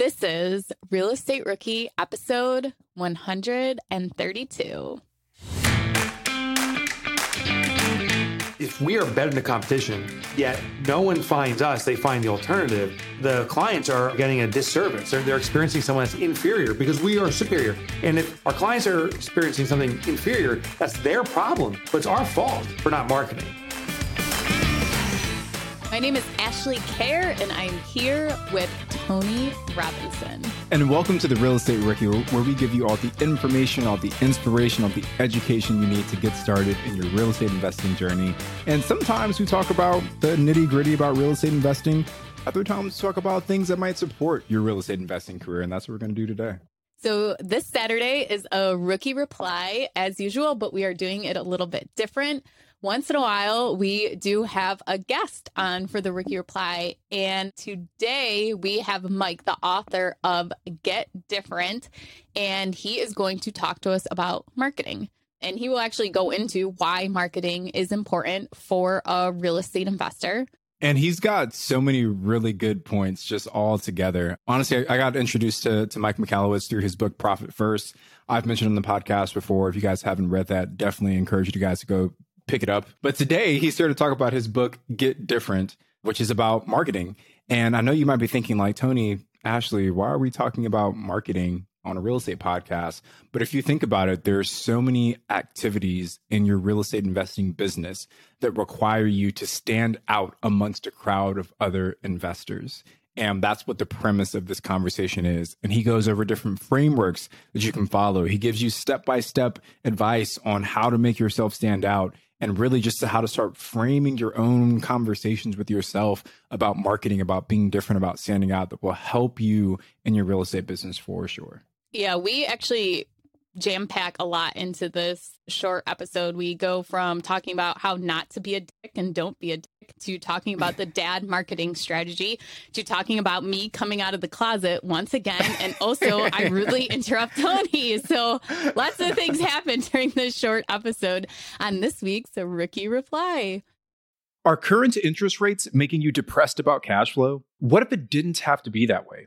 This is Real Estate Rookie episode 132. if we are better than the competition, yet no one finds us, they find the alternative, the clients are getting a disservice. They're, they're, experiencing someone that's inferior because we are superior. And if our clients are experiencing something inferior, that's their problem, but it's our fault for not marketing. My name is Ashley Kehr, and I'm here with Tony Robinson. And welcome to the Real Estate Rookie, where we give you all the information, all the inspiration, all the education you need to get started in your real estate investing journey. And sometimes we talk about the nitty gritty about real estate investing. Other times talk about things that might support your real estate investing career. And that's what we're going to do today. So, this Saturday is a rookie reply as usual, but we are doing it a little bit different once in a while, we do have a guest on for the Rookie Reply. And today we have Mike, the author of Get Different, and he is going to talk to us about marketing. And he will actually go into why marketing is important for a real estate investor. And he's got so many really good points just all together. Honestly, I got introduced to, to Mike Michalowicz through his book Profit First. I've mentioned on the podcast before. If you guys haven't read that, definitely encourage you guys to go pick it up. But today he's here to talk about his book, Get Different, which is about marketing. And I know you might be thinking, like, Tony, Ashley, why are we talking about marketing on a real estate podcast? But if you think about it, there's so many activities in your real estate investing business that require you to stand out amongst a crowd of other investors. And that's what the premise of this conversation is. And he goes over different frameworks that you can follow. He gives you step by step advice on how to make yourself stand out and really just how to start framing your own conversations with yourself about marketing, about being different, about standing out that will help you in your real estate business for sure. Yeah, we actually jam pack a lot into this short episode. We go from talking about how not to be a dick and don't be a dick to talking about the dad marketing strategy to talking about me coming out of the closet once again. And also, I rudely interrupt Tony. So lots of things happen during this short episode on this week's Rookie Reply. Are current interest rates making you depressed about cash flow? What if it didn't have to be that way?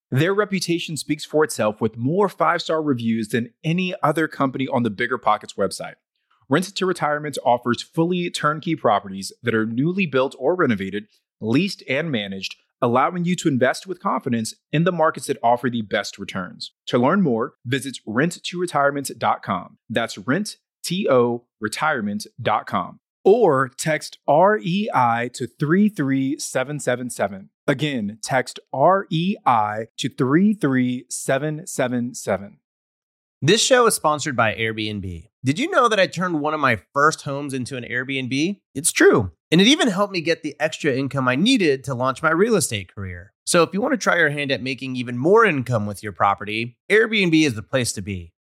Their reputation speaks for itself with more five star reviews than any other company on the Bigger Pockets website. Rent to Retirement offers fully turnkey properties that are newly built or renovated, leased, and managed, allowing you to invest with confidence in the markets that offer the best returns. To learn more, visit renttoretirement.com. That's rent toretirement.com or text REI to 33777. Again, text REI to 33777. This show is sponsored by Airbnb. Did you know that I turned one of my first homes into an Airbnb? It's true. And it even helped me get the extra income I needed to launch my real estate career. So if you want to try your hand at making even more income with your property, Airbnb is the place to be.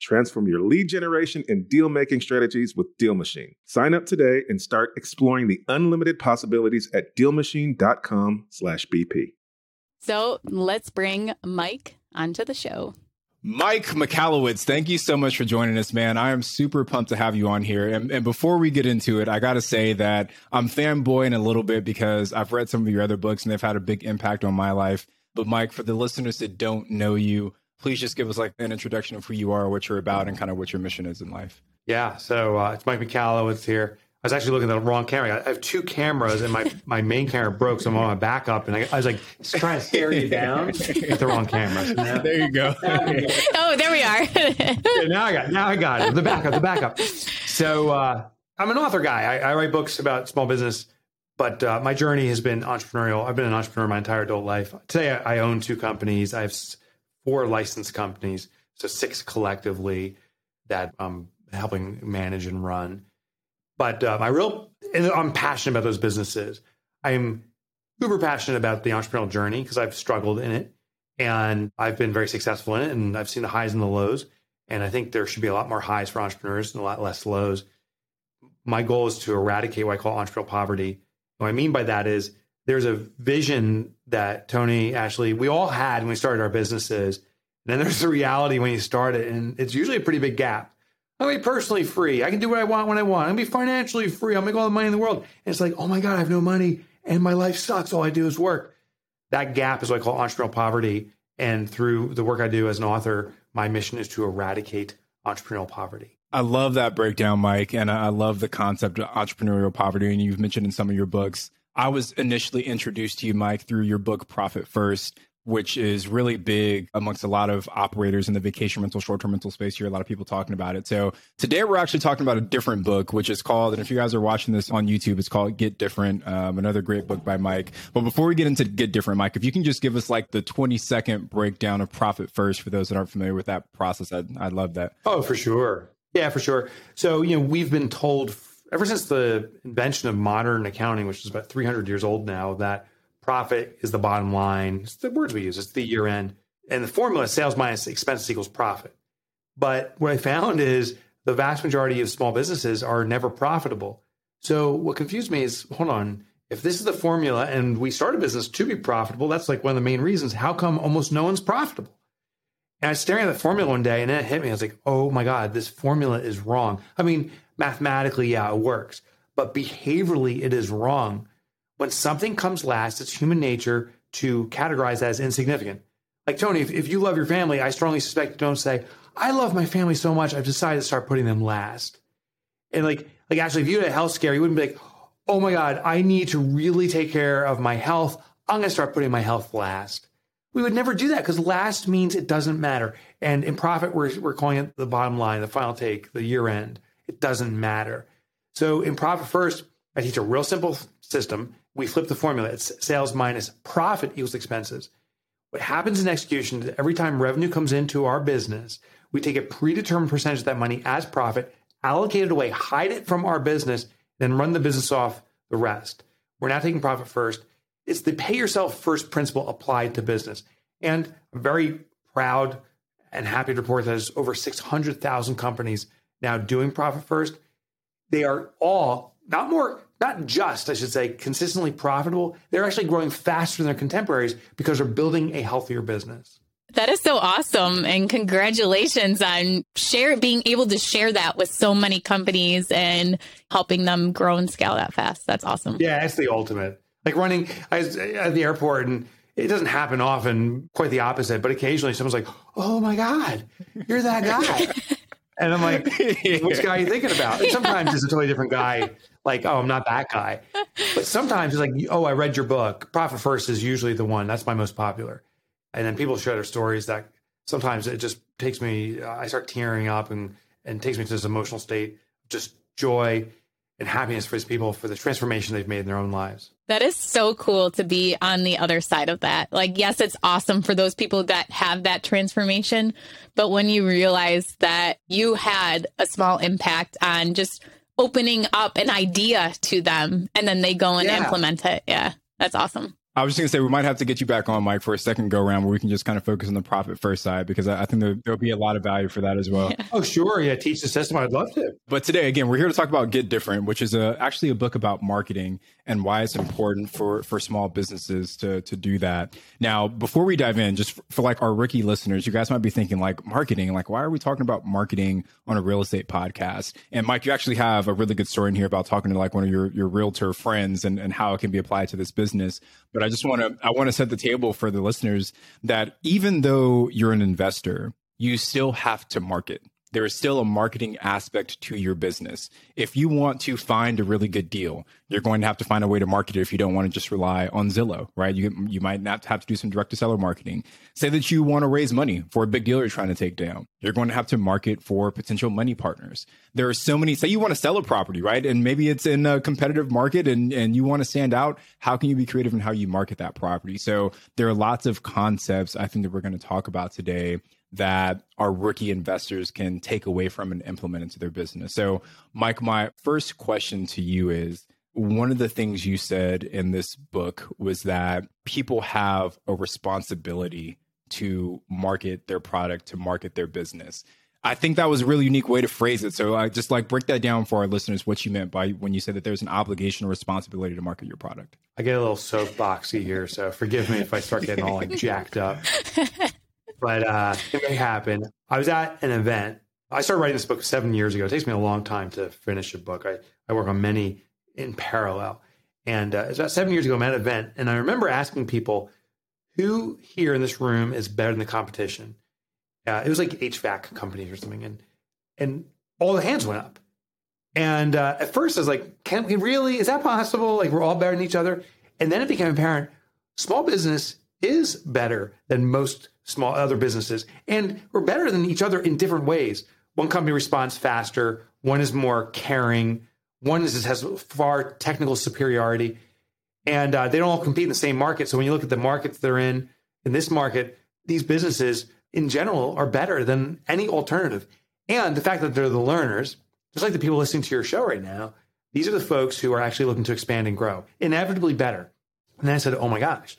Transform your lead generation and deal making strategies with Deal Machine. Sign up today and start exploring the unlimited possibilities at dealmachine.com/bp. So let's bring Mike onto the show. Mike Michalowicz, thank you so much for joining us, man. I am super pumped to have you on here. And, and before we get into it, I got to say that I'm fanboying a little bit because I've read some of your other books and they've had a big impact on my life. But Mike, for the listeners that don't know you, please just give us like an introduction of who you are, what you're about, and kind of what your mission is in life. Yeah. So uh, it's Mike Michalowicz here. I was actually looking at the wrong camera. I have two cameras, and my, my main camera broke, so I'm on my backup, and I, I was like trying to stare you down at the wrong camera. So now, There you go. oh, there we are. Yeah, now I got now I got it. The backup, the backup. So uh, I'm an author guy. I, I write books about small business, but uh, my journey has been entrepreneurial. I've been an entrepreneur my entire adult life. Today I, I own two companies. I have s- four licensed companies, so six collectively that I'm helping manage and run. But uh, my real, and I'm passionate about those businesses. I'm uber passionate about the entrepreneurial journey because I've struggled in it and I've been very successful in it and I've seen the highs and the lows. And I think there should be a lot more highs for entrepreneurs and a lot less lows. My goal is to eradicate what I call entrepreneurial poverty. What I mean by that is there's a vision that Tony, Ashley, we all had when we started our businesses. And then there's the reality when you start it. And it's usually a pretty big gap. I'm gonna be personally free. I can do what I want when I want. I'm gonna be financially free. I'll make all the money in the world. And it's like, oh my God, I have no money and my life sucks. All I do is work. That gap is what I call entrepreneurial poverty. And through the work I do as an author, my mission is to eradicate entrepreneurial poverty. I love that breakdown, Mike. And I love the concept of entrepreneurial poverty. And you've mentioned in some of your books. I was initially introduced to you, Mike, through your book, Profit First, which is really big amongst a lot of operators in the vacation rental, short term rental space. You hear a lot of people talking about it. So today we're actually talking about a different book, which is called, and if you guys are watching this on YouTube, it's called Get Different, um, another great book by Mike. But before we get into Get Different, Mike, if you can just give us like the 20 second breakdown of Profit First for those that aren't familiar with that process, I'd, I'd love that. Oh, for sure. Yeah, for sure. So, you know, we've been told ever since the invention of modern accounting, which is about 300 years old now, that profit is the bottom line. It's the words we use, it's the year end. And the formula is sales minus expenses equals profit. But what I found is the vast majority of small businesses are never profitable. So what confused me is hold on, if this is the formula and we start a business to be profitable, that's like one of the main reasons. How come almost no one's profitable? And I was staring at the formula one day and then it hit me. I was like, oh my God, this formula is wrong. I mean, mathematically, yeah, it works, but behaviorally, it is wrong. When something comes last, it's human nature to categorize that as insignificant. Like Tony, if, if you love your family, I strongly suspect you don't say, I love my family so much, I've decided to start putting them last. And like, like actually, if you had a health scare, you wouldn't be like, oh my God, I need to really take care of my health. I'm going to start putting my health last. We would never do that because last means it doesn't matter. And in profit, we're, we're calling it the bottom line, the final take, the year end. It doesn't matter. So in profit first, I teach a real simple system. We flip the formula. It's sales minus profit equals expenses. What happens in execution is every time revenue comes into our business, we take a predetermined percentage of that money as profit, allocate it away, hide it from our business, then run the business off the rest. We're not taking profit first. It's the pay yourself first principle applied to business. And I'm very proud and happy to report that there's over 600,000 companies now doing profit first. They are all not more, not just, I should say, consistently profitable. They're actually growing faster than their contemporaries because they're building a healthier business. That is so awesome. And congratulations on share being able to share that with so many companies and helping them grow and scale that fast. That's awesome. Yeah, it's the ultimate. Like running I was at the airport and it doesn't happen often, quite the opposite, but occasionally someone's like, Oh my God, you're that guy. and I'm like, which guy are you thinking about? And sometimes it's a totally different guy, like, oh, I'm not that guy. But sometimes it's like, oh, I read your book. Profit First is usually the one. That's my most popular. And then people share their stories that sometimes it just takes me, I start tearing up and, and takes me to this emotional state, just joy and happiness for these people for the transformation they've made in their own lives. That is so cool to be on the other side of that. Like, yes, it's awesome for those people that have that transformation. But when you realize that you had a small impact on just opening up an idea to them and then they go and Yeah. implement it. Yeah, that's awesome. I was just gonna say we might have to get you back on, Mike, for a second go around where we can just kind of focus on the profit first side because I, I think there, will be a lot of value for that as well. Yeah. Oh, sure. Yeah, teach the system. I'd love to. But today, again, we're here to talk about Get Different, which is a, actually a book about marketing and why it's important for for small businesses to to do that. Now, before we dive in, just for, for like our rookie listeners, you guys might be thinking like marketing, like why are we talking about marketing on a real estate podcast? And Mike, you actually have a really good story in here about talking to like one of your your realtor friends and and how it can be applied to this business. But I just want to I want to set the table for the listeners that even though you're an investor, you still have to market there is still a marketing aspect to your business. If you want to find a really good deal, you're going to have to find a way to market it if you don't want to just rely on Zillow, right? You, you might not have to do some direct to seller marketing. Say that you want to raise money for a big deal you're trying to take down. You're going to have to market for potential money partners. There are so many, say you want to sell a property, right? And maybe it's in a competitive market and, and you want to stand out. How can you be creative in how you market that property? So there are lots of concepts I think that we're going to talk about today that our rookie investors can take away from and implement into their business. So, Mike, my first question to you is one of the things you said in this book was that people have a responsibility to market their product, to market their business. I think that was a really unique way to phrase it. So I just like break that down for our listeners what you meant by when you said that there's an obligation or responsibility to market your product. I get a little soapboxy here, so forgive me if I start getting all like jacked up. but uh, it may happen. I was at an event. I started writing this book seven years ago. It takes me a long time to finish a book. I, I work on many in parallel. And uh, it's about seven years ago, I'm at an event, and I remember asking people, who here in this room is better than the competition? Uh, it was like HVAC companies or something. And, and all the hands went up. And uh, at first, I was like, can we really? Is that possible? Like, we're all better than each other? And then it became apparent small business is better than most small other businesses, and we're better than each other in different ways. One company responds faster, one is more caring, one is, has far technical superiority, and uh, they don't all compete in the same market. So when you look at the markets they're in, in this market, these businesses in general are better than any alternative. And the fact that they're the learners, just like the people listening to your show right now, these are the folks who are actually looking to expand and grow, inevitably better. And then I said, oh my gosh,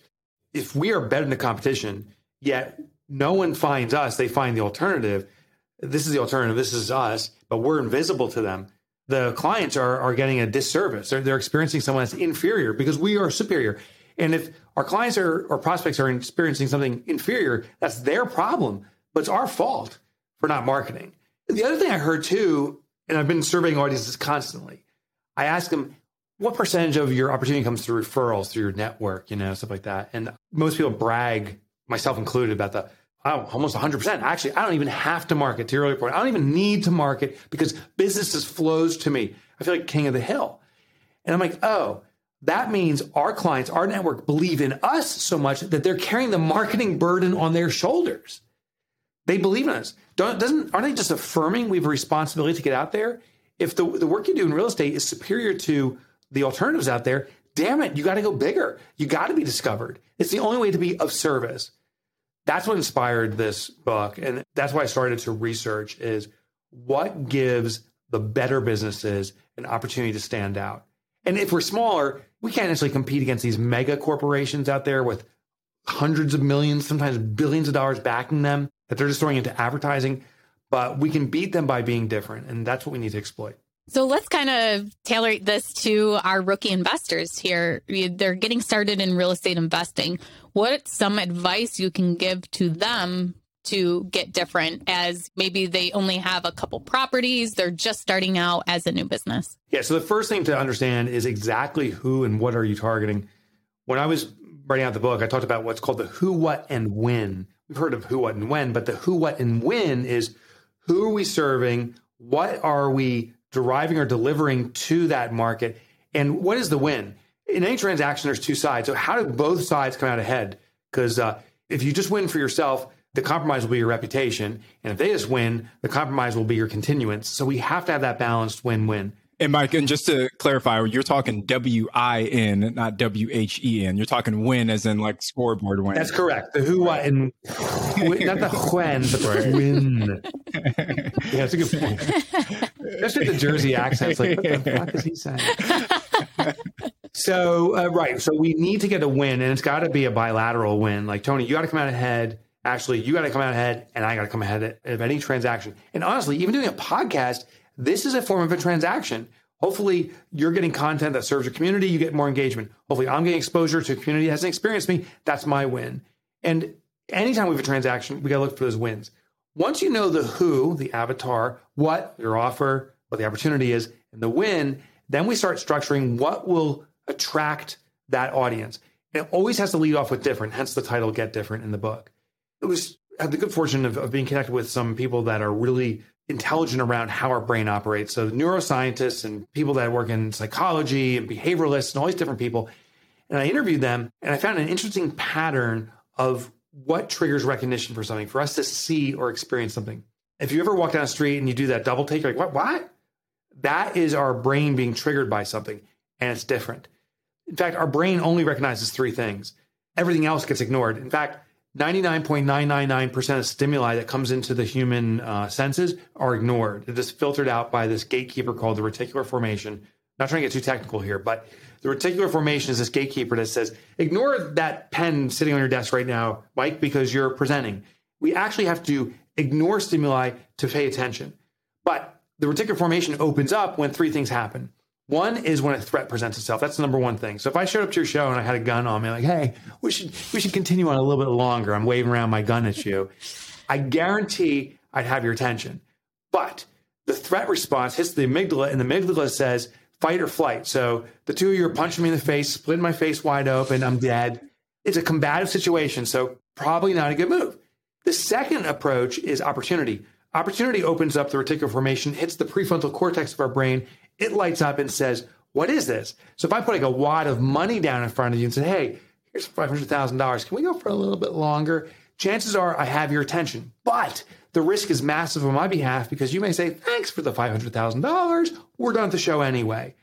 if we are better than the competition, yet no one finds us, they find the alternative. This is the alternative, this is us, but we're invisible to them. The clients are, are getting a disservice. They're, they're experiencing someone that's inferior because we are superior. And if our clients are, or prospects are experiencing something inferior, that's their problem, but it's our fault for not marketing. The other thing I heard too, and I've been surveying audiences constantly, I ask them, what percentage of your opportunity comes through referrals, through your network, you know, stuff like that? And most people brag myself included, about the oh, almost 100%. Actually, I don't even have to market to your earlier point. I don't even need to market because business just flows to me. I feel like king of the hill. And I'm like, oh, that means our clients, our network believe in us so much that they're carrying the marketing burden on their shoulders. They believe in us. Don't, doesn't, aren't they just affirming we have a responsibility to get out there? If the, the work you do in real estate is superior to the alternatives out there, damn it, you got to go bigger. You got to be discovered. It's the only way to be of service that's what inspired this book and that's why i started to research is what gives the better businesses an opportunity to stand out and if we're smaller we can't actually compete against these mega corporations out there with hundreds of millions sometimes billions of dollars backing them that they're just throwing into advertising but we can beat them by being different and that's what we need to exploit so let's kind of tailor this to our rookie investors here. They're getting started in real estate investing. What's some advice you can give to them to get different as maybe they only have a couple properties, they're just starting out as a new business? Yeah, so the first thing to understand is exactly who and what are you targeting. When I was writing out the book, I talked about what's called the who, what, and when. We've heard of who, what, and when, but the who, what, and when is who are we serving? What are we deriving or delivering to that market. And what is the win? In any transaction, there's two sides. So how do both sides come out ahead? Because uh, if you just win for yourself, the compromise will be your reputation. And if they just win, the compromise will be your continuance. So we have to have that balanced win win. And Mike, and just to clarify, you're talking W I N, not W H E N. You're talking win as in like scoreboard win. That's correct. The who, what, and not the when, but the win. yeah, that's a good point. Especially the Jersey accent. It's like, what the fuck is he saying? So, uh, right. So we need to get a win, and it's got to be a bilateral win. Like, Tony, you got to come out ahead. Ashley, you got to come out ahead, and I got to come ahead of any transaction. And honestly, even doing a podcast, this is a form of a transaction. Hopefully, you're getting content that serves your community. You get more engagement. Hopefully, I'm getting exposure to a community that hasn't experienced me. That's my win. And anytime we have a transaction, we got to look for those wins. Once you know the who, the avatar, what your offer, what the opportunity is, and the win, then we start structuring what will attract that audience. And it always has to lead off with different, hence the title Get Different in the book. It was I had the good fortune of, of being connected with some people that are really intelligent around how our brain operates. So neuroscientists and people that work in psychology and behavioralists and all these different people. And I interviewed them and I found an interesting pattern of what triggers recognition for something, for us to see or experience something. If you ever walk down the street and you do that double take, you're like, what, what? That is our brain being triggered by something and it's different. In fact, our brain only recognizes three things. Everything else gets ignored. In fact, 99.999% of stimuli that comes into the human uh, senses are ignored. It is filtered out by this gatekeeper called the reticular formation. Not trying to get too technical here, but the reticular formation is this gatekeeper that says, ignore that pen sitting on your desk right now, Mike, because you're presenting. We actually have to ignore stimuli to pay attention. But the reticular formation opens up when three things happen. One is when a threat presents itself. That's the number one thing. So if I showed up to your show and I had a gun on me, like, hey, we should we should continue on a little bit longer. I'm waving around my gun at you. I guarantee I'd have your attention. But the threat response hits the amygdala, and the amygdala says fight or flight. So the two of you are punching me in the face, splitting my face wide open, I'm dead. It's a combative situation, so probably not a good move. The second approach is opportunity. Opportunity opens up the reticular formation, hits the prefrontal cortex of our brain, it lights up and says, What is this? So if I put like a wad of money down in front of you and say, Hey, here's $500,000, can we go for a little bit longer? Chances are I have your attention. But the risk is massive on my behalf because you may say, Thanks for the $500,000. We're done with the show anyway.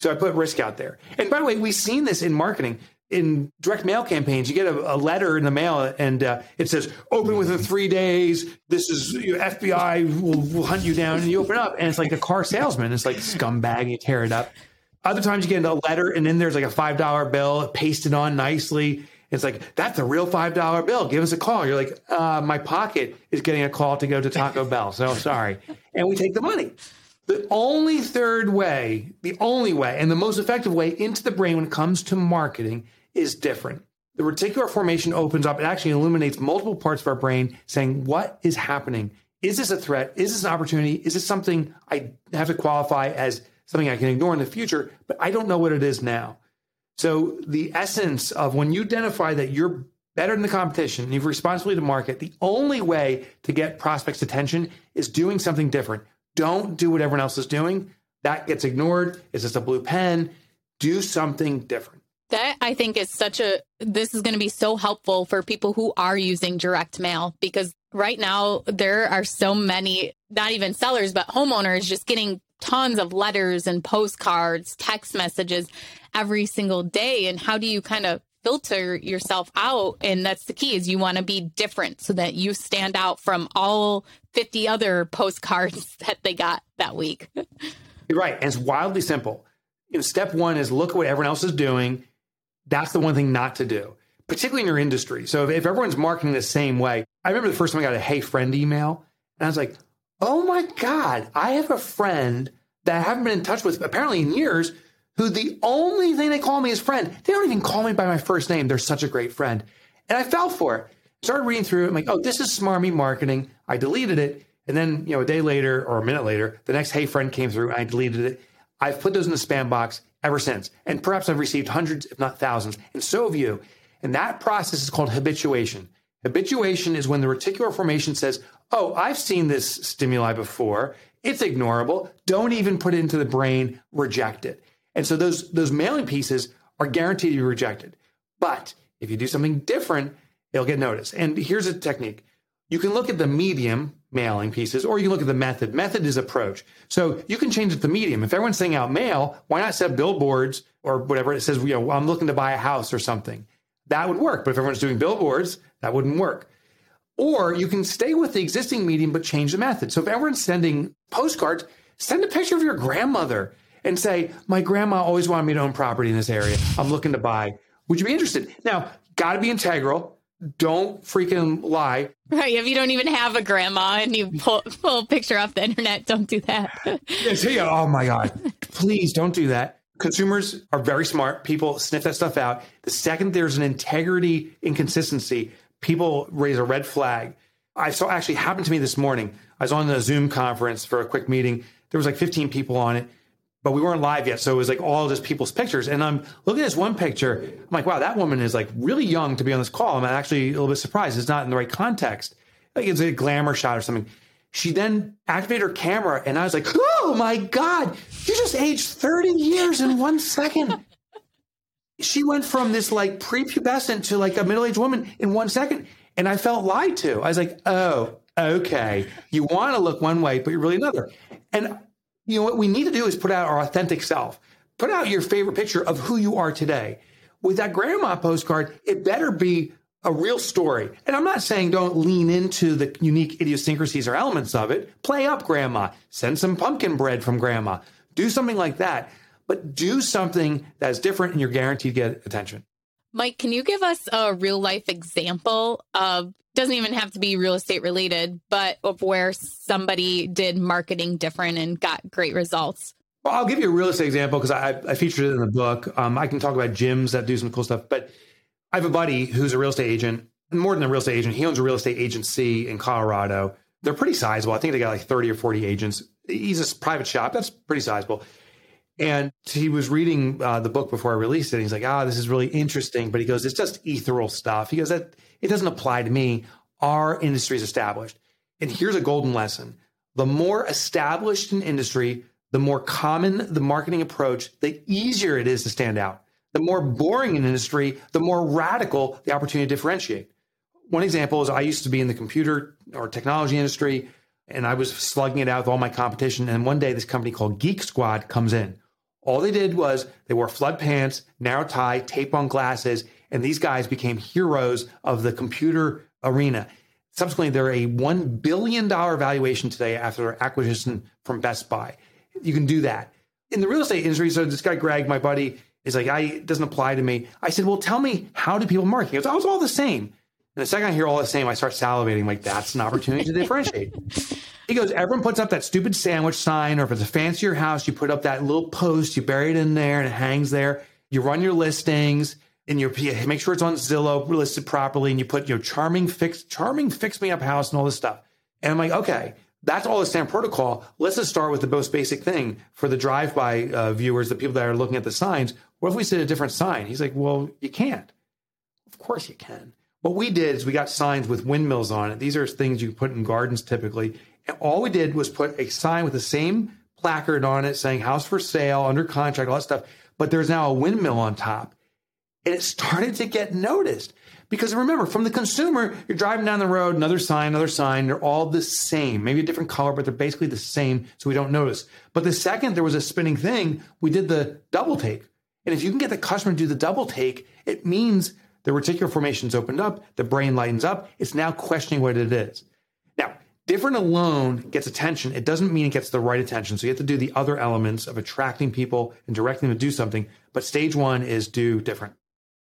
So I put risk out there. And by the way, we've seen this in marketing in direct mail campaigns, you get a, a letter in the mail and uh, it says open within three days. This is you know, FBI will, will, hunt you down, and you open up, and it's like a car salesman. It's like scumbag. You tear it up. Other times you get a letter, and then there's like a five dollar bill pasted on nicely. It's like that's a real five dollar bill. Give us a call. You're like, uh, my pocket is getting a call to go to Taco Bell. So sorry, and we take the money. The only third way, the only way, and the most effective way into the brain when it comes to marketing is different. The reticular formation opens up. It actually illuminates multiple parts of our brain saying, what is happening? Is this a threat? Is this an opportunity? Is this something I have to qualify as something I can ignore in the future, but I don't know what it is now? So the essence of when you identify that you're better than the competition, and you've responsibility to market, the only way to get prospects' attention is doing something different. Don't do what everyone else is doing. That gets ignored. Is this a blue pen? Do something different. That I think is such a, this is going to be so helpful for people who are using direct mail because right now there are so many, not even sellers, but homeowners just getting tons of letters and postcards, text messages every single day. And how do you kind of filter yourself out? And that's the key is you want to be different so that you stand out from all 50 other postcards that they got that week. right. And it's wildly simple. You know, step one is look at what everyone else is doing that's the one thing not to do, particularly in your industry. So if, if everyone's marketing the same way, I remember the first time I got a Hey Friend email, and I was like, oh my God, I have a friend that I haven't been in touch with apparently in years who the only thing they call me is friend. They don't even call me by my first name. They're such a great friend. And I fell for it. Started reading through it. I'm like, oh, this is smarmy marketing. I deleted it. And then, you know, a day later or a minute later, the next Hey Friend came through. and I deleted it. I've put those in the spam box ever since. And perhaps I've received hundreds, if not thousands, and so have you. And that process is called habituation. Habituation is when the reticular formation says, Oh, I've seen this stimuli before. It's ignorable. Don't even put it into the brain, reject it. And so those, those mailing pieces are guaranteed to be rejected. But if you do something different, it'll get noticed. And here's a technique you can look at the medium mailing pieces, or you can look at the method. Method is approach. So you can change it to medium. If everyone's sending out mail, why not set billboards or whatever it says, you know, I'm looking to buy a house or something. That would work. But if everyone's doing billboards, that wouldn't work. Or you can stay with the existing medium, but change the method. So if everyone's sending postcards, send a picture of your grandmother. and say, My grandma always wanted me to own property in this area. I'm looking to buy. Would you be interested? Now, got to be integral. Don't freaking lie. Right. If you don't even have a grandma and you pull, pull a picture off the internet, don't do that. yeah, so yeah, oh my God. Please don't do that. Consumers are very smart. People sniff that stuff out. The second there's an integrity inconsistency, people raise a red flag. I saw actually happened to me this morning. I was on a Zoom conference for a quick meeting. There was like 15 people on it but we weren't live yet. So it was like all just people's pictures. And I'm looking at this one picture. I'm like, wow, that woman is like really young to be on this call. I'm actually a little bit surprised. It's not in the right context. Like it's a glamour shot or something. She then activated her camera and I was like, oh my God, you just aged 30 years in one second. she went from this like prepubescent to like a middle aged woman in one second. And I felt lied to. I was like, oh, okay. You want to look one way, but you're really another. And you know what we need to do is put out our authentic self. Put out your favorite picture of who you are today. With that grandma postcard, it better be a real story. And I'm not saying don't lean into the unique idiosyncrasies or elements of it. Play up grandma. Send some pumpkin bread from grandma. Do something like that. But do something that's different and you're guaranteed to get attention. Mike, can you give us a real life example of doesn't even have to be real estate related, but of where somebody did marketing different and got great results? Well, I'll give you a real estate example because I, I, featured it in the book. Um, I can talk about gyms that do some cool stuff, but I have a buddy who's a real estate agent. More than a real estate agent, he owns a real estate agency in Colorado. They're pretty sizable. I think they got like 30 or 40 agents. He's a private shop. That's pretty sizable. And he was reading uh, the book before I released it. he's like, ah, oh, this is really interesting. But he goes, it's just ethereal stuff. He goes, that it doesn't apply to me. Our industry is established. And here's a golden lesson. The more established an industry, the more common the marketing approach, the easier it is to stand out. The more boring an industry, the more radical the opportunity to differentiate. One example is I used to be in the computer or technology industry and I was slugging it out with all my competition. And one day this company called Geek Squad comes in all they did was they wore flood pants, narrow tie, tape on glasses, and these guys became heroes of the computer arena. Subsequently, they're a $1 billion valuation today after their acquisition from Best Buy. You can do that. In the real estate industry, so this guy, Greg, my buddy, is like, I, it doesn't apply to me. I said, well, tell me, how do people market? He goes, oh, it's all the same. And the second I hear all the same, I start salivating. Like, that's an opportunity to differentiate. He goes, everyone puts up that stupid sandwich sign, or if it's a fancier house, you put up that little post, you bury it in there and it hangs there. You run your listings and you make sure it's on Zillow listed properly, and you put, your know, charming fix, charming fix me up house and all this stuff. And I'm like, okay, that's all the same protocol. Let's just start with the most basic thing for the drive-by uh, viewers, the people that are looking at the signs. What if we set a different sign? He's like, well, you can't. Of course you can. What we did is we got signs with windmills on it. These are things you put in gardens typically. And all we did was put a sign with the same placard on it saying house for sale, under contract, all that stuff. But there's now a windmill on top. And it started to get noticed. Because remember, from the consumer, you're driving down the road, another sign, another sign, they're all the same, maybe a different color, but they're basically the same, so we don't notice. But the second there was a spinning thing, we did the double take. And if you can get the customer to do the double take, it means the reticular formation's opened up, the brain lightens up, it's now questioning what it is. Now, different alone gets attention. It doesn't mean it gets the right attention. So you have to do the other elements of attracting people and directing them to do something. But stage one is do different.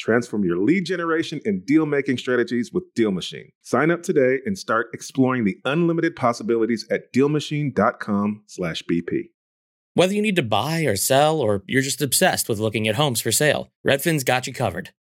Transform your lead generation and deal making strategies with Deal Machine. Sign up today and start exploring the unlimited possibilities at DealMachine.com/bp. Whether you need to buy or sell, or you're just obsessed with looking at homes for sale, Redfin's got you covered.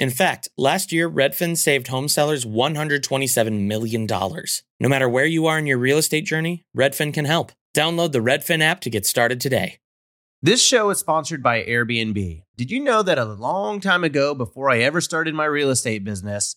In fact, last year, Redfin saved home sellers $127 million. No matter where you are in your real estate journey, Redfin can help. Download the Redfin app to get started today. This show is sponsored by Airbnb. Did you know that a long time ago, before I ever started my real estate business,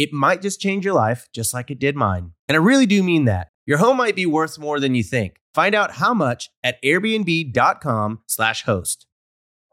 It might just change your life, just like it did mine. And I really do mean that. Your home might be worth more than you think. Find out how much at airbnb.com/slash host.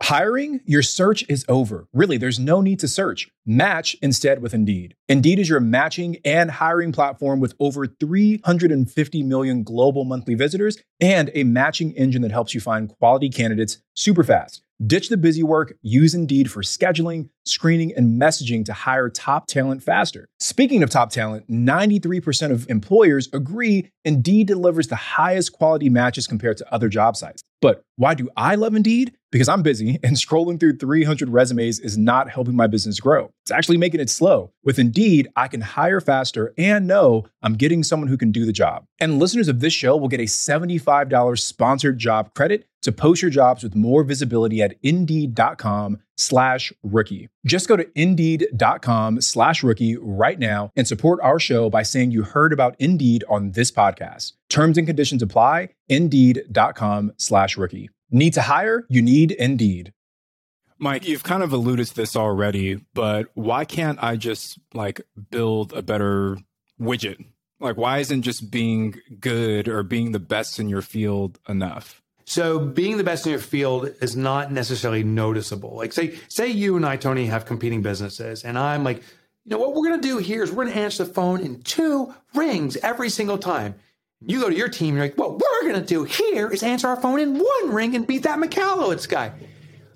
Hiring? Your search is over. Really, there's no need to search. Match instead with Indeed. Indeed is your matching and hiring platform with over 350 million global monthly visitors and a matching engine that helps you find quality candidates super fast. Ditch the busy work, use Indeed for scheduling, screening, and messaging to hire top talent faster. Speaking of top talent, 93% of employers agree Indeed delivers the highest quality matches compared to other job sites. But why do I love Indeed? Because I'm busy and scrolling through 300 resumes is not helping my business grow. It's actually making it slow. With Indeed, I can hire faster and know I'm getting someone who can do the job. And listeners of this show will get a $75 sponsored job credit to post your jobs with more visibility at indeed.com slash rookie. Just go to indeed.com slash rookie right now and support our show by saying you heard about Indeed on this podcast. Terms and conditions apply. Indeed.com slash rookie. Need to hire? You need Indeed. Mike, you've kind of alluded to this already, but why can't I just like build a better widget? Like, why isn't just being good or being the best in your field enough? So being the best in your field is not necessarily noticeable. Like say say you and I, Tony, have competing businesses, and I'm like, you know what we're gonna do here is we're gonna answer the phone in two rings every single time. You go to your team, you're like, what we're gonna do here is answer our phone in one ring and beat that Michalowicz guy.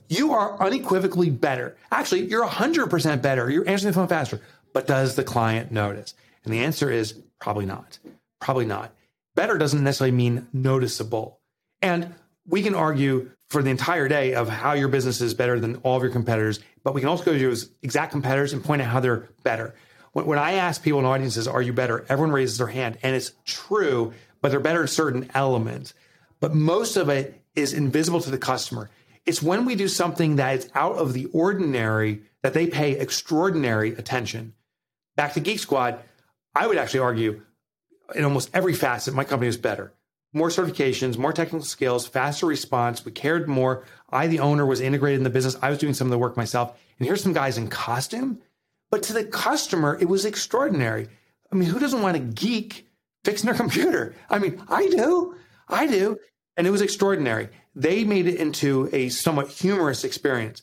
You are unequivocally better. Actually, you're 100% better. You're answering the phone faster. But does the client notice? And the answer is probably not. Probably not. Better doesn't necessarily mean noticeable. And we can argue for the entire day of how your business is better than all of your competitors, but we can also go to your exact competitors and point out how they're better. When, when I ask people in audiences, are you better? Everyone raises their hand and it's true, but they're better in certain elements. But most of it is invisible to the customer. It's when we do something that is out of the ordinary that they pay extraordinary attention. Back to Geek Squad, I would actually argue in almost every facet, my company is better. More certifications, more technical skills, faster response. We cared more. I, the owner, was integrated in the business. I was doing some of the work myself. And here's some guys in costume. But to the customer, it was extraordinary. I mean, who doesn't want a geek fixing their computer? I mean, I do. I do. And it was extraordinary they made it into a somewhat humorous experience.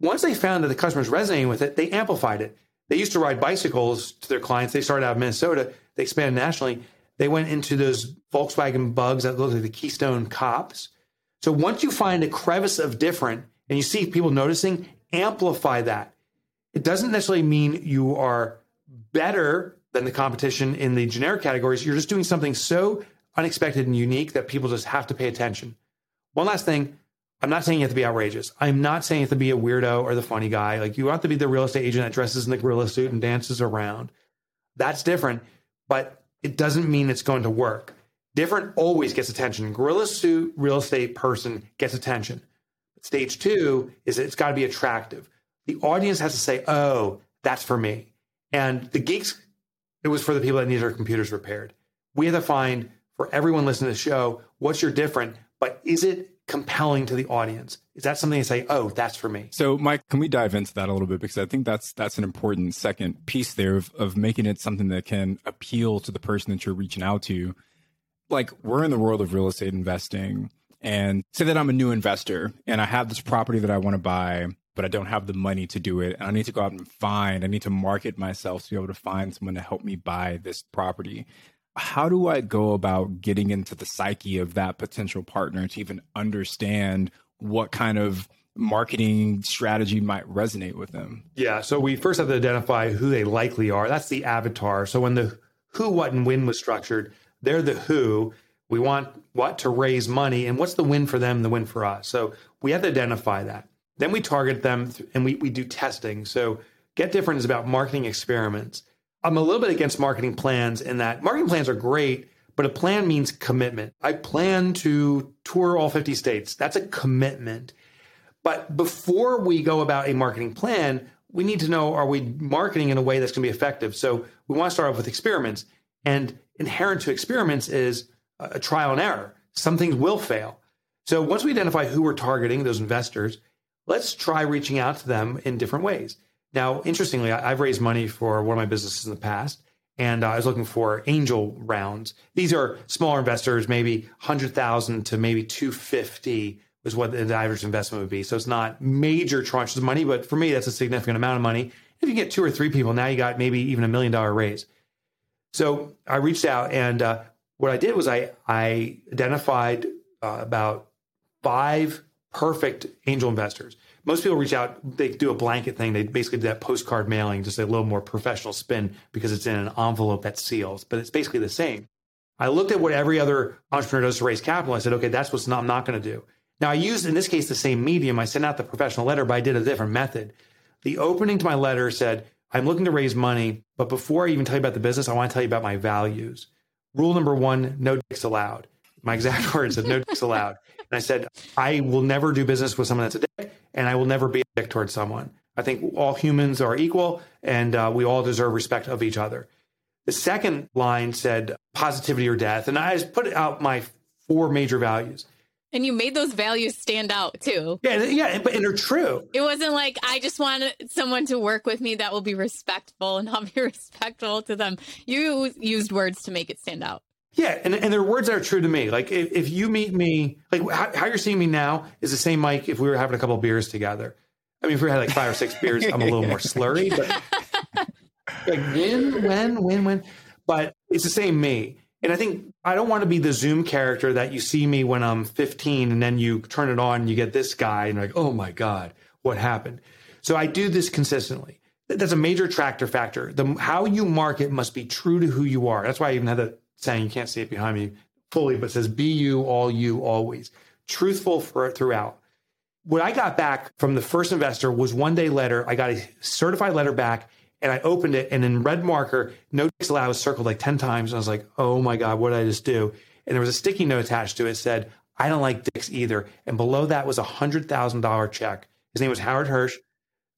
Once they found that the customers resonating with it, they amplified it. They used to ride bicycles to their clients. They started out of Minnesota. They expanded nationally. They went into those Volkswagen bugs that look like the Keystone cops. So once you find a crevice of different and you see people noticing, amplify that. It doesn't necessarily mean you are better than the competition in the generic categories. You're just doing something so unexpected and unique that people just have to pay attention. One last thing I'm not saying you have to be outrageous. I'm not saying you have to be a weirdo or the funny guy. Like you have to be the real estate agent that dresses in the gorilla suit and dances around. That's different, but it doesn't mean it's going to work. Different always gets attention. Gorilla suit real estate person gets attention. Stage two is it's got to be attractive. The audience has to say, oh, that's for me. And the geeks, it was for the people that need their computers repaired. We have to find for everyone listening to the show, what's your different, but is it compelling to the audience? Is that something to say, oh, that's for me? So, Mike, can we dive into that a little bit? Because I think that's that's an important second piece there of, of making it something that can appeal to the person that you're reaching out to. Like we're in the world of real estate investing, and say that I'm a new investor and I have this property that I want to buy, but I don't have the money to do it. And I need to go out and find, I need to market myself to be able to find someone to help me buy this property how do I go about getting into the psyche of that potential partner to even understand what kind of marketing strategy might resonate with them? Yeah. So we first have to identify who they likely are. That's the avatar. So when the who, what, and when was structured, they're the who. We want what to raise money and what's the win for them, the win for us. So we have to identify that. Then we target them and we, we do testing. So Get Different is about marketing experiments. I'm a little bit against marketing plans in that marketing plans are great, but a plan means commitment. I plan to tour all 50 states. That's a commitment. But before we go about a marketing plan, we need to know are we marketing in a way that's going to be effective? So we want to start off with experiments. And inherent to experiments is a trial and error. Some things will fail. So once we identify who we're targeting, those investors, let's try reaching out to them in different ways. Now, interestingly, I've raised money for one of my businesses in the past, and I was looking for angel rounds. These are smaller investors, maybe 100,000 to maybe 250 is what the average investment would be. So it's not major tranches of money, but for me, that's a significant amount of money. If you get two or three people, now you got maybe even a million dollar raise. So I reached out, and uh, what I did was I I identified uh, about five perfect angel investors most people reach out, they do a blanket thing. They basically do that postcard mailing, just a little more professional spin because it's in an envelope that seals, but it's basically the same. I looked at what every other entrepreneur does to raise capital. I said, okay, that's what I'm not going to do. Now, I used in this case the same medium. I sent out the professional letter, but I did a different method. The opening to my letter said, I'm looking to raise money, but before I even tell you about the business, I want to tell you about my values. Rule number one no dicks allowed. My exact words said, no dicks allowed. And I said, I will never do business with someone that's a dick, and I will never be a dick towards someone. I think all humans are equal, and uh, we all deserve respect of each other. The second line said positivity or death. And I just put out my four major values. And you made those values stand out too. Yeah, yeah, but and they're true. It wasn't like I just want someone to work with me that will be respectful and I'll be respectful to them. You used words to make it stand out. Yeah, and, and there are words that are true to me. Like if, if you meet me, like how, how, you're seeing me now is the same Mike if we were having a couple of beers together. I mean, if we had like five or six beers, I'm a little more slurry, but like when, when, when, when. But it's the same me. And I think I don't want to be the Zoom character that you see me when I'm 15 and then you turn it on and you get this guy and like, oh my God, what happened? So I do this consistently. That's a major attractor factor. The how you market must be true to who you are. That's why I even had the saying you can't see it behind me fully, but says be you, all you, always. Truthful for throughout. What I got back from the first investor was one day letter. I got a certified letter back and I opened it and in red marker, no dicks allowed was circled like 10 times. I was like, oh my God, what did I just do? And there was a sticky note attached to it said, I don't like dicks either. And below that was a hundred thousand dollar check. His name was Howard Hirsch,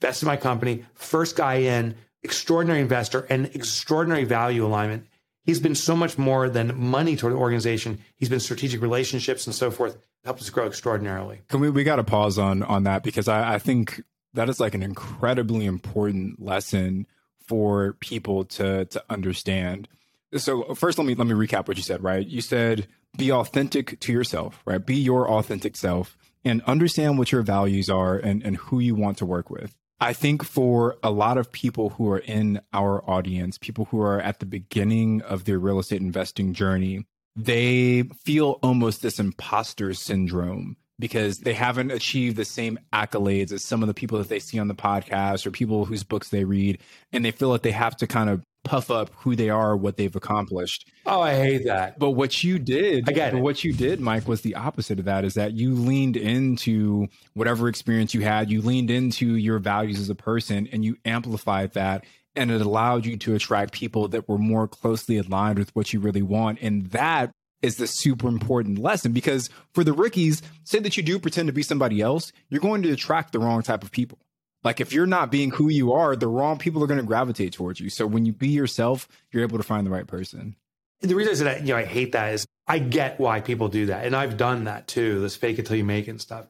invested in my company, first guy in, extraordinary investor and extraordinary value alignment. He's been so much more than money toward the organization. He's been strategic relationships and so forth. Helped us grow extraordinarily. Can we we got to pause on on that because I, I think that is like an incredibly important lesson for people to to understand. So first let me let me recap what you said, right? You said be authentic to yourself, right? Be your authentic self and understand what your values are and, and who you want to work with. I think for a lot of people who are in our audience, people who are at the beginning of their real estate investing journey, they feel almost this imposter syndrome because they haven't achieved the same accolades as some of the people that they see on the podcast or people whose books they read. And they feel like they have to kind of puff up who they are, what they've accomplished. Oh, I hate that. But what you did, I get but it. what you did, Mike, was the opposite of that. Is that you leaned into whatever experience you had, you leaned into your values as a person, and you amplified that, and it allowed you to attract people that were more closely aligned with what you really want, and that is the super important lesson because for the rookies, say that you do pretend to be somebody else, you're going to attract the wrong type of people. Like if you're not being who you are, the wrong people are going to gravitate towards you. So when you be yourself, you're able to find the right person. The reason I said that, you know, I hate that is I get why people do that. And I've done that too, this fake it till you make it and stuff.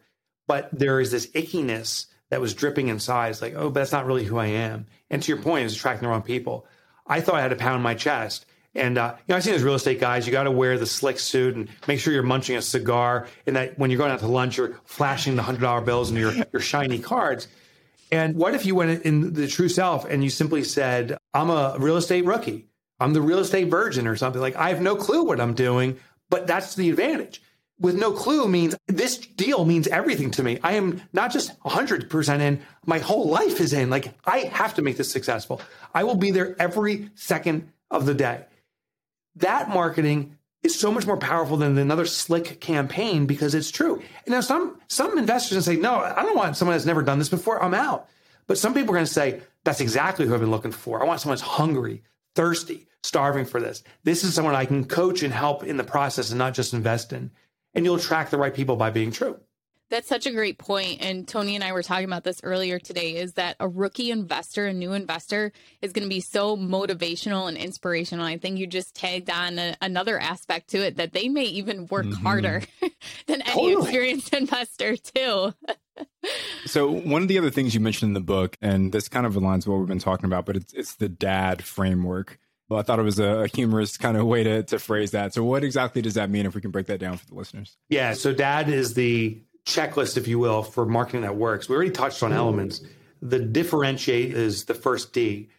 But there is this ickiness that was dripping inside. It's like, oh, but that's not really who I am. And to your point, it's attracting the wrong people. I thought I had to pound my chest. And uh, you know, I've seen those real estate guys. You got to wear the slick suit and make sure you're munching a cigar, and that when you're going out to lunch, you're flashing the hundred dollar bills and your your shiny cards. And what if you went in the true self and you simply said, "I'm a real estate rookie. I'm the real estate virgin," or something like, "I have no clue what I'm doing," but that's the advantage. With no clue means this deal means everything to me. I am not just 100% in, my whole life is in. Like, I have to make this successful. I will be there every second of the day that marketing is so much more powerful than another slick campaign because it's true. And now some some investors can say, no, I don't want someone that's never done this before. I'm out. But some people are going to say, that's exactly who I've been looking for. I want someone that's hungry, thirsty, starving for this. This is someone I can coach and help in the process and not just invest in. And you'll attract the right people by being true. That's such a great point. And Tony and I were talking about this earlier today is that a rookie investor, a new investor, is going to be so motivational and inspirational. I think you just tagged on a, another aspect to it that they may even work Mhm. harder than any Totally. experienced investor, too. So one of the other things you mentioned in the book, and this kind of aligns with what we've been talking about, but it's it's the dad framework. Well, I thought it was a, a humorous kind of way to, to phrase that. So what exactly does that mean if we can break that down for the listeners? Yeah. So DAD is the checklist, if you will, for marketing that works. We already touched on elements. The differentiate is the first D.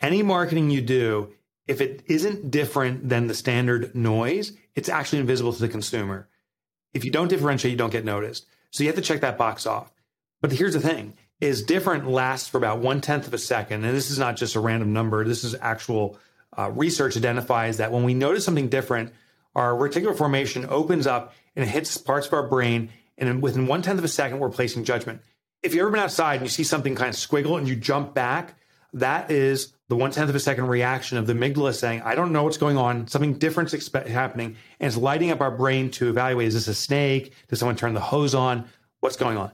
Any marketing you do, if it isn't different than the standard noise, it's actually invisible to the consumer. If you don't differentiate, you don't get noticed. So you have to check that box off. But here's the thing is different lasts for about one tenth of a second. And this is not just a random number. This is actual uh, research identifies that when we notice something different, our reticular formation opens up and hits parts of our brain. And within one tenth of a second, we're placing judgment. If you've ever been outside and you see something kind of squiggle and you jump back, that is the one tenth of a second reaction of the amygdala saying, I don't know what's going on. Something different's expe- happening. And it's lighting up our brain to evaluate is this a snake? Did someone turn the hose on? What's going on?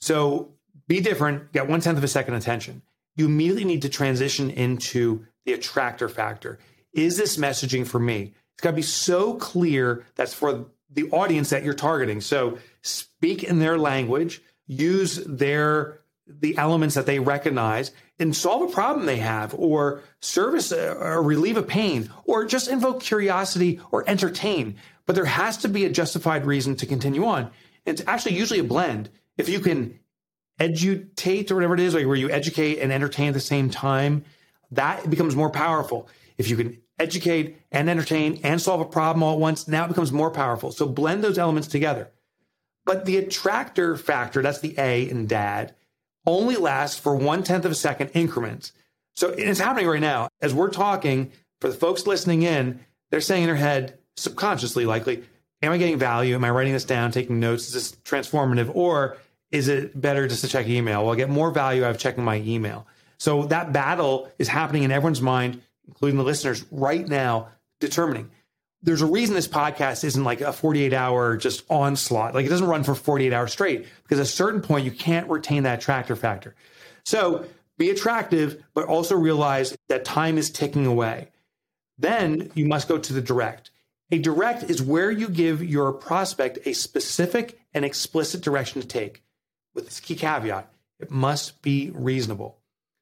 So be different, get one tenth of a second attention. You immediately need to transition into the attractor factor. Is this messaging for me? It's got to be so clear that's for the audience that you're targeting. So speak in their language, use their the elements that they recognize and solve a problem they have or service or relieve a pain or just invoke curiosity or entertain. But there has to be a justified reason to continue on. It's actually usually a blend. If you can educate or whatever it is, like where you educate and entertain at the same time, that becomes more powerful. If you can educate and entertain and solve a problem all at once, now it becomes more powerful. So blend those elements together. But the attractor factor, that's the A in dad, only lasts for one tenth of a second increments. So it's happening right now. As we're talking, for the folks listening in, they're saying in their head, subconsciously likely, am I getting value? Am I writing this down, taking notes? Is this transformative? Or is it better just to check email? Well, I get more value out of checking my email. So that battle is happening in everyone's mind, including the listeners right now, determining. There's a reason this podcast isn't like a 48 hour just onslaught. Like it doesn't run for 48 hours straight because at a certain point you can't retain that attractor factor. So be attractive, but also realize that time is ticking away. Then you must go to the direct. A direct is where you give your prospect a specific and explicit direction to take. With this key caveat, it must be reasonable.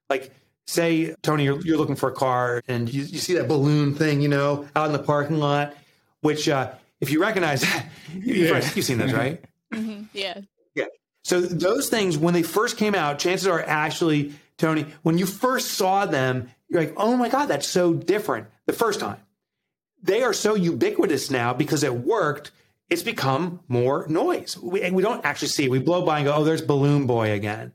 Like, say, Tony, you're, you're looking for a car and you, you see that balloon thing, you know, out in the parking lot, which, uh, if you recognize that, you, you've you've seen those, right? Mhm. Yeah. Yeah. So those things, when they first came out, chances are actually, Tony, when you first saw them, you're like, oh my God, that's so different the first time. They are so ubiquitous now because it worked. It's become more noise. We, and we don't actually see it. We blow by and go, oh, there's Balloon Boy again.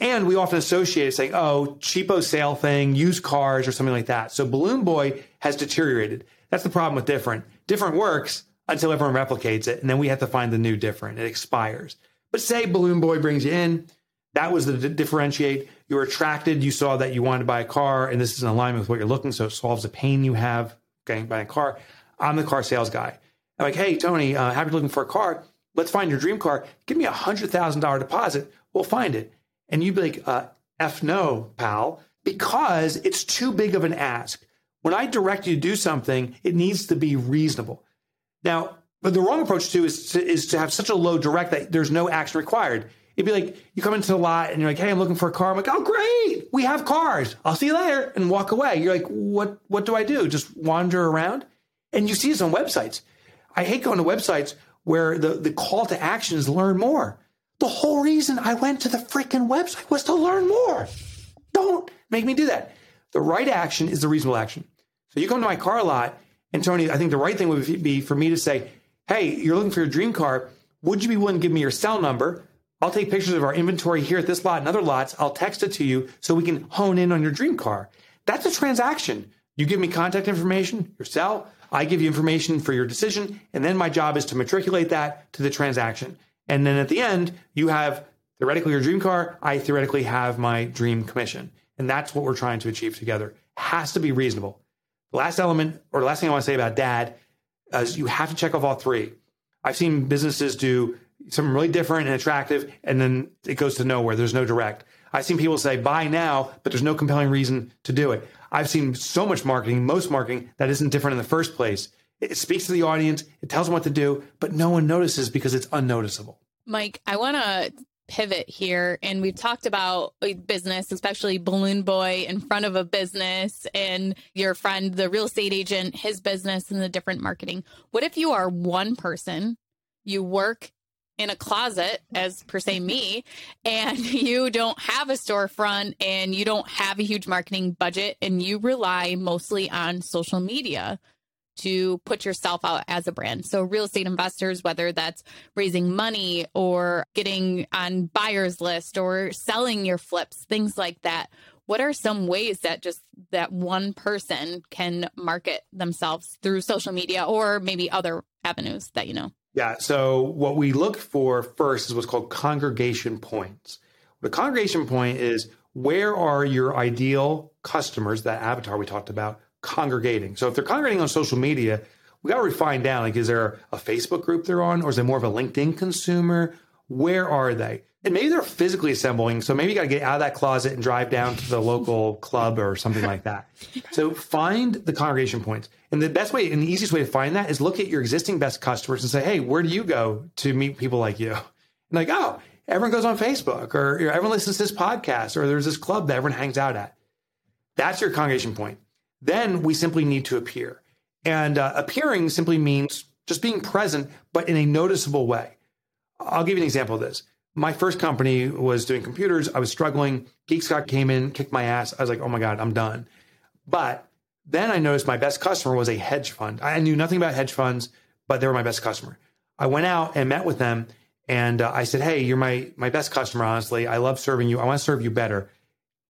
And we often associate it saying, oh, cheapo sale thing, used cars or something like that. So Balloon Boy has deteriorated. That's the problem with different. Different works until everyone replicates it. And then we have to find the new different. It expires. But say Balloon Boy brings you in. That was the d- differentiate. You were attracted. You saw that you wanted to buy a car, and this is in alignment with what you're looking. So it solves a pain you have getting buying a car. I'm the car sales guy. I'm like, hey, Tony, uh, happy looking for a car. Let's find your dream car. Give me a hundred thousand dollar deposit. We'll find it. And you'd be like, uh, F no, pal, because it's too big of an ask. When I direct you to do something, it needs to be reasonable. Now, but the wrong approach too is to, is to have such a low direct that there's no action required. It'd be like you come into the lot and you're like, "Hey, I'm looking for a car." I'm like, "Oh, great, we have cars. I'll see you later," and walk away. You're like, "What? What do I do? Just wander around?" And you see this on websites. I hate going to websites where the, the call to action is learn more. The whole reason I went to the freaking website was to learn more. Don't make me do that. The right action is the reasonable action. So you come to my car lot, and Tony, I think the right thing would be for me to say, Hey, you're looking for your dream car. Would you be willing to give me your cell number? I'll take pictures of our inventory here at this lot and other lots. I'll text it to you so we can hone in on your dream car. That's a transaction. You give me contact information, your cell, I give you information for your decision, and then my job is to matriculate that to the transaction. And then at the end, you have theoretically your dream car, I theoretically have my dream commission. And that's what we're trying to achieve together. Has to be reasonable. The last element, or the last thing I want to say about dad, is you have to check off all three. I've seen businesses do something really different and attractive, and then it goes to nowhere. There's no direct. I've seen people say buy now, but there's no compelling reason to do it. I've seen so much marketing, most marketing that isn't different in the first place. It speaks to the audience, it tells them what to do, but no one notices because it's unnoticeable. Mike, I want to pivot here and we've talked about business especially balloon boy in front of a business and your friend the real estate agent his business and the different marketing. What if you are one person you work in a closet as per se me and you don't have a storefront and you don't have a huge marketing budget and you rely mostly on social media to put yourself out as a brand. So real estate investors whether that's raising money or getting on buyers list or selling your flips things like that. What are some ways that just that one person can market themselves through social media or maybe other avenues that you know? Yeah. So what we look for first is what's called congregation points. The congregation point is where are your ideal customers, that avatar we talked about, congregating. So if they're congregating on social media, we got to refine down. Like, is there a Facebook group they're on, or is it more of a LinkedIn consumer? Where are they? And maybe they're physically assembling. So maybe you got to get out of that closet and drive down to the local club or something like that. So find the congregation points. And the best way and the easiest way to find that is look at your existing best customers and say, hey, where do you go to meet people like you? And like, oh, everyone goes on Facebook or everyone listens to this podcast or there's this club that everyone hangs out at. That's your congregation point. Then we simply need to appear. And uh, appearing simply means just being present, but in a noticeable way. I'll give you an example of this. My first company was doing computers. I was struggling. Geek Squad came in, kicked my ass. I was like, oh my God, I'm done. But then I noticed my best customer was a hedge fund. I knew nothing about hedge funds, but they were my best customer. I went out and met with them and uh, I said, Hey, you're my, my best customer, honestly. I love serving you. I want to serve you better.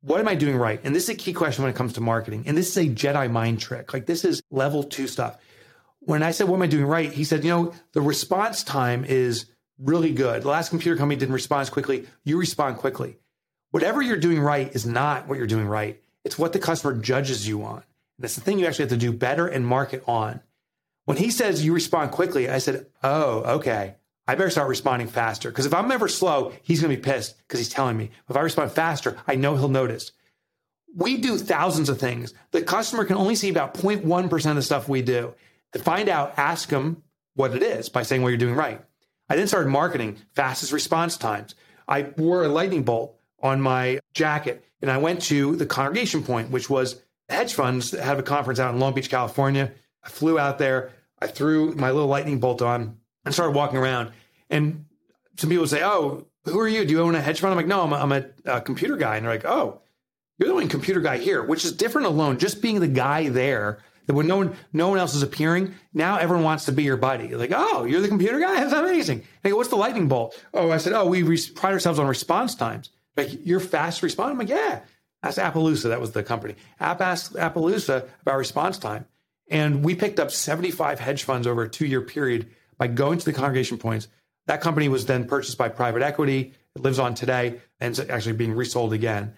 What am I doing right? And this is a key question when it comes to marketing. And this is a Jedi mind trick. Like this is level two stuff. When I said, What am I doing right? He said, You know, the response time is really good. The last computer company didn't respond quickly. You respond quickly. Whatever you're doing right is not what you're doing right. It's what the customer judges you on. That's the thing you actually have to do better and market on. When he says you respond quickly, I said, Oh, okay. I better start responding faster. Because if I'm ever slow, he's going to be pissed because he's telling me. If I respond faster, I know he'll notice. We do thousands of things. The customer can only see about 0.1% of the stuff we do. To find out, ask them what it is by saying what you're doing right. I then started marketing fastest response times. I wore a lightning bolt on my jacket and I went to the congregation point, which was hedge funds that had a conference out in Long Beach, California. I flew out there. I threw my little lightning bolt on and started walking around. And some people say, Oh, who are you? Do you own a hedge fund? I'm like, No, I'm a, I'm a, computer guy. And they're like, Oh, you're the only computer guy here, which is different alone. Just being the guy there that when no one, no one else is appearing, now everyone wants to be your buddy. Like, oh, you're the computer guy? That's amazing. They go, what's the lightning bolt? Oh, I said, oh, we re- pride ourselves on response times. Like, you're fast to respond. I'm like, yeah. That's Appaloosa. That was the company. App asked Appaloosa about response time. And we picked up 75 hedge funds over a two year period by going to the congregation points. That company was then purchased by private equity. It lives on today and it's actually being resold again.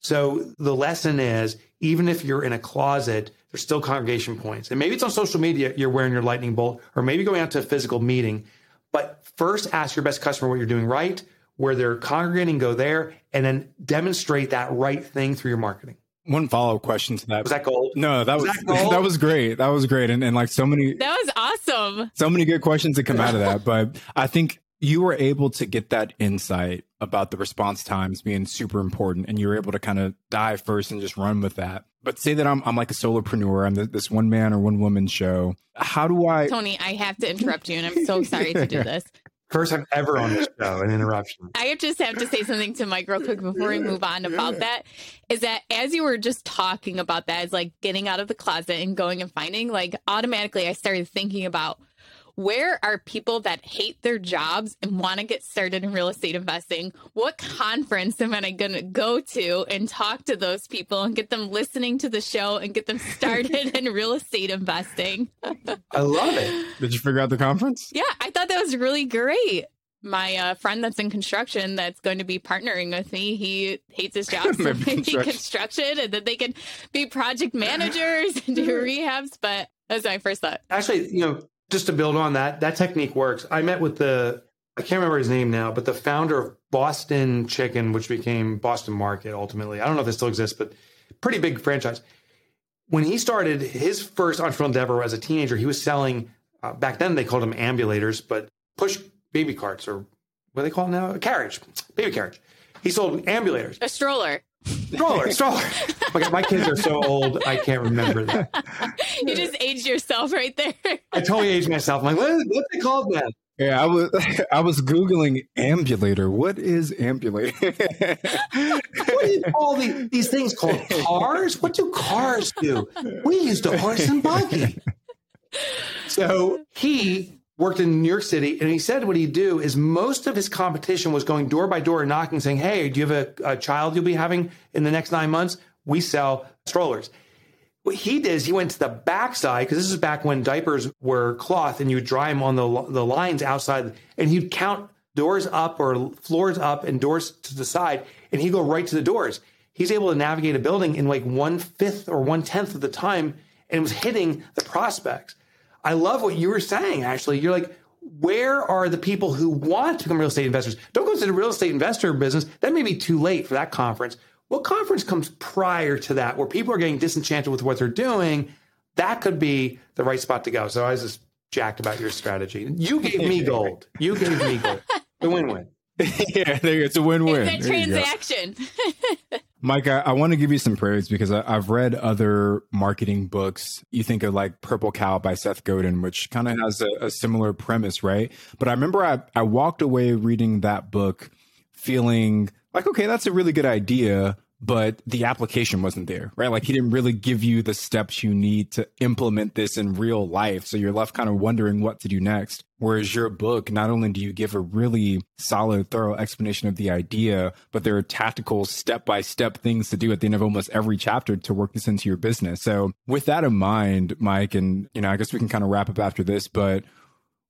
So the lesson is even if you're in a closet, there's still congregation points. And maybe it's on social media, you're wearing your lightning bolt, or maybe going out to a physical meeting. But first ask your best customer what you're doing right, where they're congregating, go there, and then demonstrate that right thing through your marketing. One follow up question to that. Was that gold? No, that was, Was that, that was great. That was great. And, and like so many That was awesome. so many good questions that come out of that. But I think you were able to get that insight about the response times being super important, and you were able to kind of dive first and just run with that. But say that I'm I'm like a solopreneur. I'm this one man or one woman show. How do I? Tony, I have to interrupt you, and I'm so sorry to do this. First time ever on this show, an interruption. I just have to say something to Mike real quick before we move on about that. Is that as you were just talking about that, as like getting out of the closet and going and finding, like automatically I started thinking about where are people that hate their jobs and want to get started in real estate investing? What conference am I going to go to and talk to those people and get them listening to the show and get them started in real estate investing? I love it. Did you figure out the conference? Yeah, I thought that was really great. My uh, friend that's in construction that's going to be partnering with me, he hates his job. So Maybe maybe construction. construction and then they can be project managers and do rehabs. But that's my first thought. Actually, you know, just to build on that, that technique works. I met with the, I can't remember his name now, but the founder of Boston Chicken, which became Boston Market ultimately. I don't know if it still exists, but pretty big franchise. When he started his first entrepreneurial endeavor as a teenager, he was selling, uh, back then they called them ambulators, but push baby carts or what do they call them now? A carriage, baby carriage. He sold ambulators. A stroller. Stroller, stroller. my, my kids are so old, I can't remember that. You just aged yourself right there. I totally aged myself. I'm like, what, what's it called now? Yeah, I was I was googling ambulator. What is ambulator? What do you call the, these things called cars? What do cars do? We used a horse and buggy. So he worked in New York City, and he said what he'd do is most of his competition was going door by door and knocking, saying, "Hey, do you have a, a child you'll be having in the next nine months? We sell strollers." What he did is he went to the backside because this is back when diapers were cloth and you dry them on the the lines outside, and he'd count doors up or floors up and doors to the side, and he'd go right to the doors. He's able to navigate a building in like one fifth or one tenth of the time, and was hitting the prospects. I love what you were saying. Actually, you're like, where are the people who want to become real estate investors? Don't go into the real estate investor business. That may be too late for that conference. What conference comes prior to that, where people are getting disenchanted with what they're doing? That could be the right spot to go. So I was just jacked about your strategy. You gave me gold. You gave me gold. The win-win. yeah, there you go. it's a win-win. It's that There you go. transaction. Mike, I, I want to give you some praise because I, I've read other marketing books. You think of like Purple Cow by Seth Godin, which kind of has a, a similar premise, right? But I remember I, I walked away reading that book feeling like, okay, that's a really good idea, but the application wasn't there, right? Like he didn't really give you the steps you need to implement this in real life. So you're left kind of wondering what to do next. Whereas your book, not only do you give a really solid, thorough explanation of the idea, but there are tactical step by step things to do at the end of almost every chapter to work this into your business. So with that in mind, Mike, and, you know, I guess we can kind of wrap up after this, but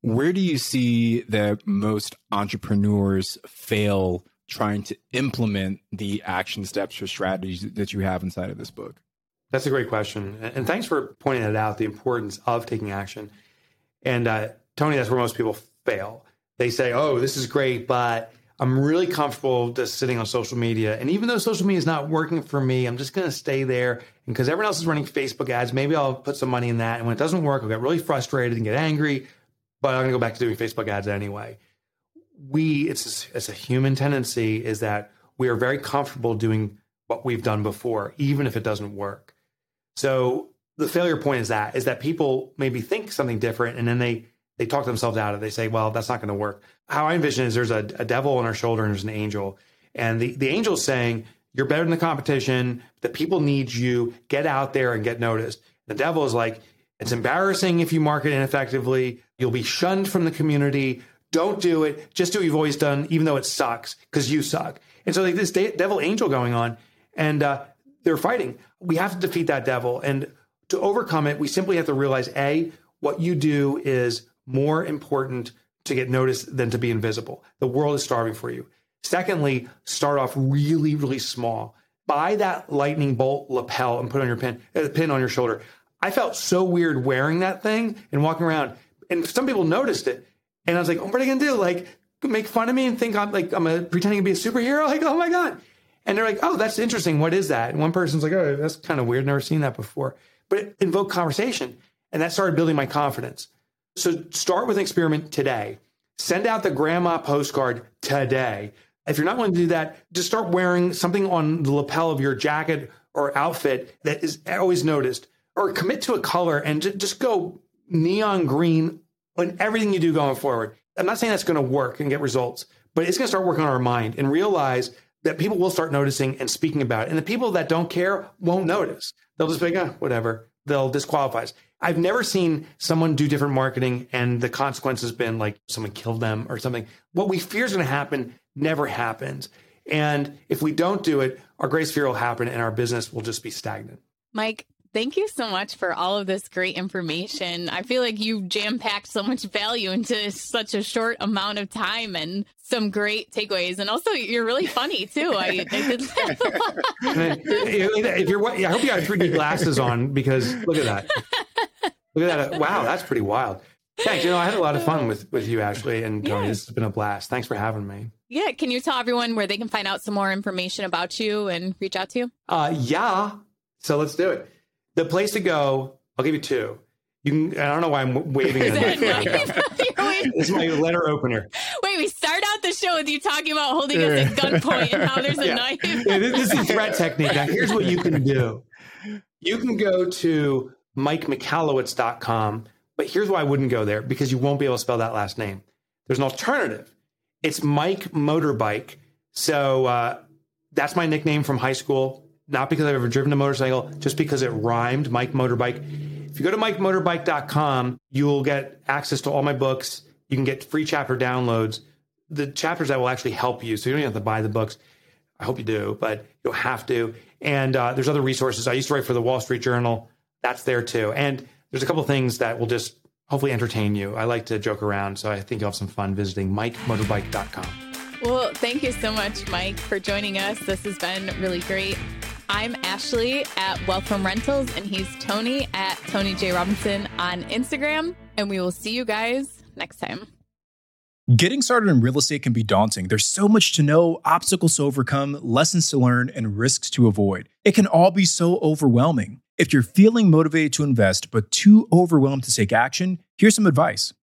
where do you see that most entrepreneurs fail trying to implement the action steps or strategies that you have inside of this book? That's a great question. And thanks for pointing it out the importance of taking action. And uh, Tony, that's where most people fail. They say, oh, this is great, but I'm really comfortable just sitting on social media. And even though social media is not working for me, I'm just going to stay there. And because everyone else is running Facebook ads, maybe I'll put some money in that. And when it doesn't work, I'll get really frustrated and get angry, but I'm going to go back to doing Facebook ads anyway. We, it's, it's a human tendency is that we are very comfortable doing what we've done before, even if it doesn't work. So the failure point is that is that people maybe think something different and then they they talk themselves out of it. They say, well, that's not going to work. How I envision is there's a, a devil on our shoulder and there's an angel. And the, the angel is saying, you're better than the competition. The people need you. Get out there and get noticed. The devil is like, it's embarrassing if you market ineffectively. You'll be shunned from the community. Don't do it. Just do what you've always done, even though it sucks, because you suck. And so like this de- devil angel going on, and uh, they're fighting. We have to defeat that devil, and to overcome it, we simply have to realize a what you do is more important to get noticed than to be invisible. The world is starving for you. Secondly, start off really, really small. Buy that lightning bolt lapel and put on your pin, uh, pin on your shoulder. I felt so weird wearing that thing and walking around, and some people noticed it, and I was like, oh, "What are you gonna do? Like, make fun of me and think I'm like I'm a, pretending to be a superhero? Like, oh my god!" And they're like, "Oh, that's interesting. What is that?" And one person's like, "Oh, that's kind of weird. Never seen that before." But it invoked conversation, and that started building my confidence. So start with an experiment today. Send out the grandma postcard today. If you're not willing to do that, just start wearing something on the lapel of your jacket or outfit that is always noticed, or commit to a color and just go neon green on everything you do going forward. I'm not saying that's going to work and get results, but it's going to start working on our mind and realize that people will start noticing and speaking about it. And the people that don't care won't notice. They'll just be like, oh, whatever. They'll disqualify us. I've never seen someone do different marketing and the consequence has been like someone killed them or something. What we fear is going to happen never happens. And if we don't do it, our greatest fear will happen and our business will just be stagnant. Mike, thank you so much for all of this great information. I feel like you jam packed so much value into such a short amount of time and some great takeaways. And also, you're really funny too. I, I did laugh if you're, I hope you got 3D glasses on because look at that. Look at that. Wow, that's pretty wild. Thanks. You know, I had a lot of fun with with you, Ashley, and Tony. This has been a blast. Thanks for having me. Yeah. Can you tell everyone where they can find out some more information about you and reach out to you? Uh, yeah. So let's do it. The place to go, I'll give you two. You can, I don't know why I'm waving this is my letter opener. Wait, we start out the show with you talking about holding us at gunpoint and how there's a Yeah. knife. Yeah, this is threat technique. Now, here's what you can do. You can go to mikemichalowicz.com, but here's why I wouldn't go there because you won't be able to spell that last name. There's an alternative. It's Mike Motorbike. So uh, that's my nickname from high school. Not because I've ever driven a motorcycle, just because it rhymed, Mike Motorbike. If you go to mikemotorbike.com, you'll get access to all my books. You can get free chapter downloads. The chapters that will actually help you. So you don't have to buy the books. I hope you do, but you'll have to. And uh, there's other resources. I used to write for the Wall Street Journal. That's there too. And there's a couple things that will just hopefully entertain you. I like to joke around, so I think you'll have some fun visiting mikemotorbike.com. Well, thank you so much, Mike, for joining us. This has been really great. I'm Ashley at from Rentals, and he's Tony at Tony J. Robinson on Instagram. And we will see you guys next time. Getting started in real estate can be daunting. There's so much to know, obstacles to overcome, lessons to learn, and risks to avoid. It can all be so overwhelming. If you're feeling motivated to invest but too overwhelmed to take action, here's some advice.